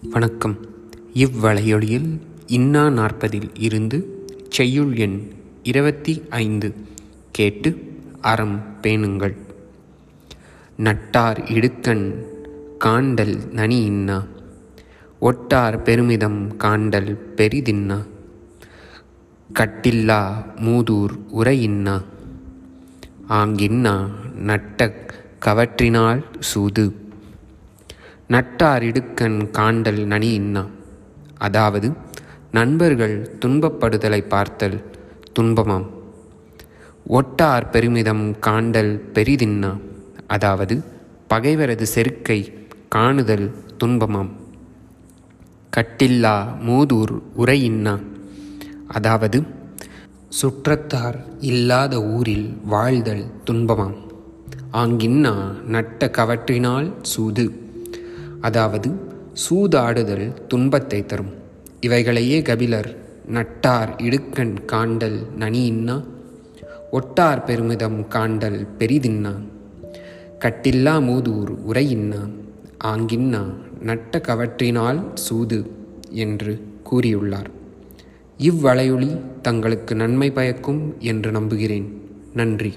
வணக்கம். இவ்வளையொலியில் இன்னா நாற்பதில் இருந்து செய்யுள் எண் இருபத்தி ஐந்து கேட்டு அறம் பேணுங்கள். நட்டார் இடுக்கண் காண்டல் நனி இன்னா. ஒட்டார் பெருமிதம் காண்டல் பெரிதின்னா கட்டில்லா மூதூர் உரையின்னா ஆங்கின்னா நட்ட கவற்றினால் சூது. நட்டார் இடுக்கண் காண்டல் நனி இன்னா. அதாவது நண்பர்கள் துன்பப்படுதலை பார்த்தல் துன்பமாம். ஒட்டார் பெருமிதம் காண்டல் பெரிதின்னா. அதாவது பகைவரது செருக்கை காணுதல் துன்பமாம். கட்டில்லா மூதூர் உரையின்னா அதாவது சுற்றத்தார் இல்லாத ஊரில் வாழ்தல் துன்பமாம். ஆங்கின்னா நட்ட கவற்றினால் சூது. அதாவது சூதாடுதல் துன்பத்தை தரும். இவைகளையே கபிலர் நட்டார் இடுக்கண் காண்டல் நனியின்னா ஒட்டார் பெருமிதம் காண்டல் பெரிதின்னா கட்டில்லா மூதூர் உரையின்னா ஆங்கின்னா நட்ட கவற்றினால் சூது என்று கூறியுள்ளார். இவ்வளையொளி தங்களுக்கு நன்மை பயக்கும் என்று நம்புகிறேன். நன்றி.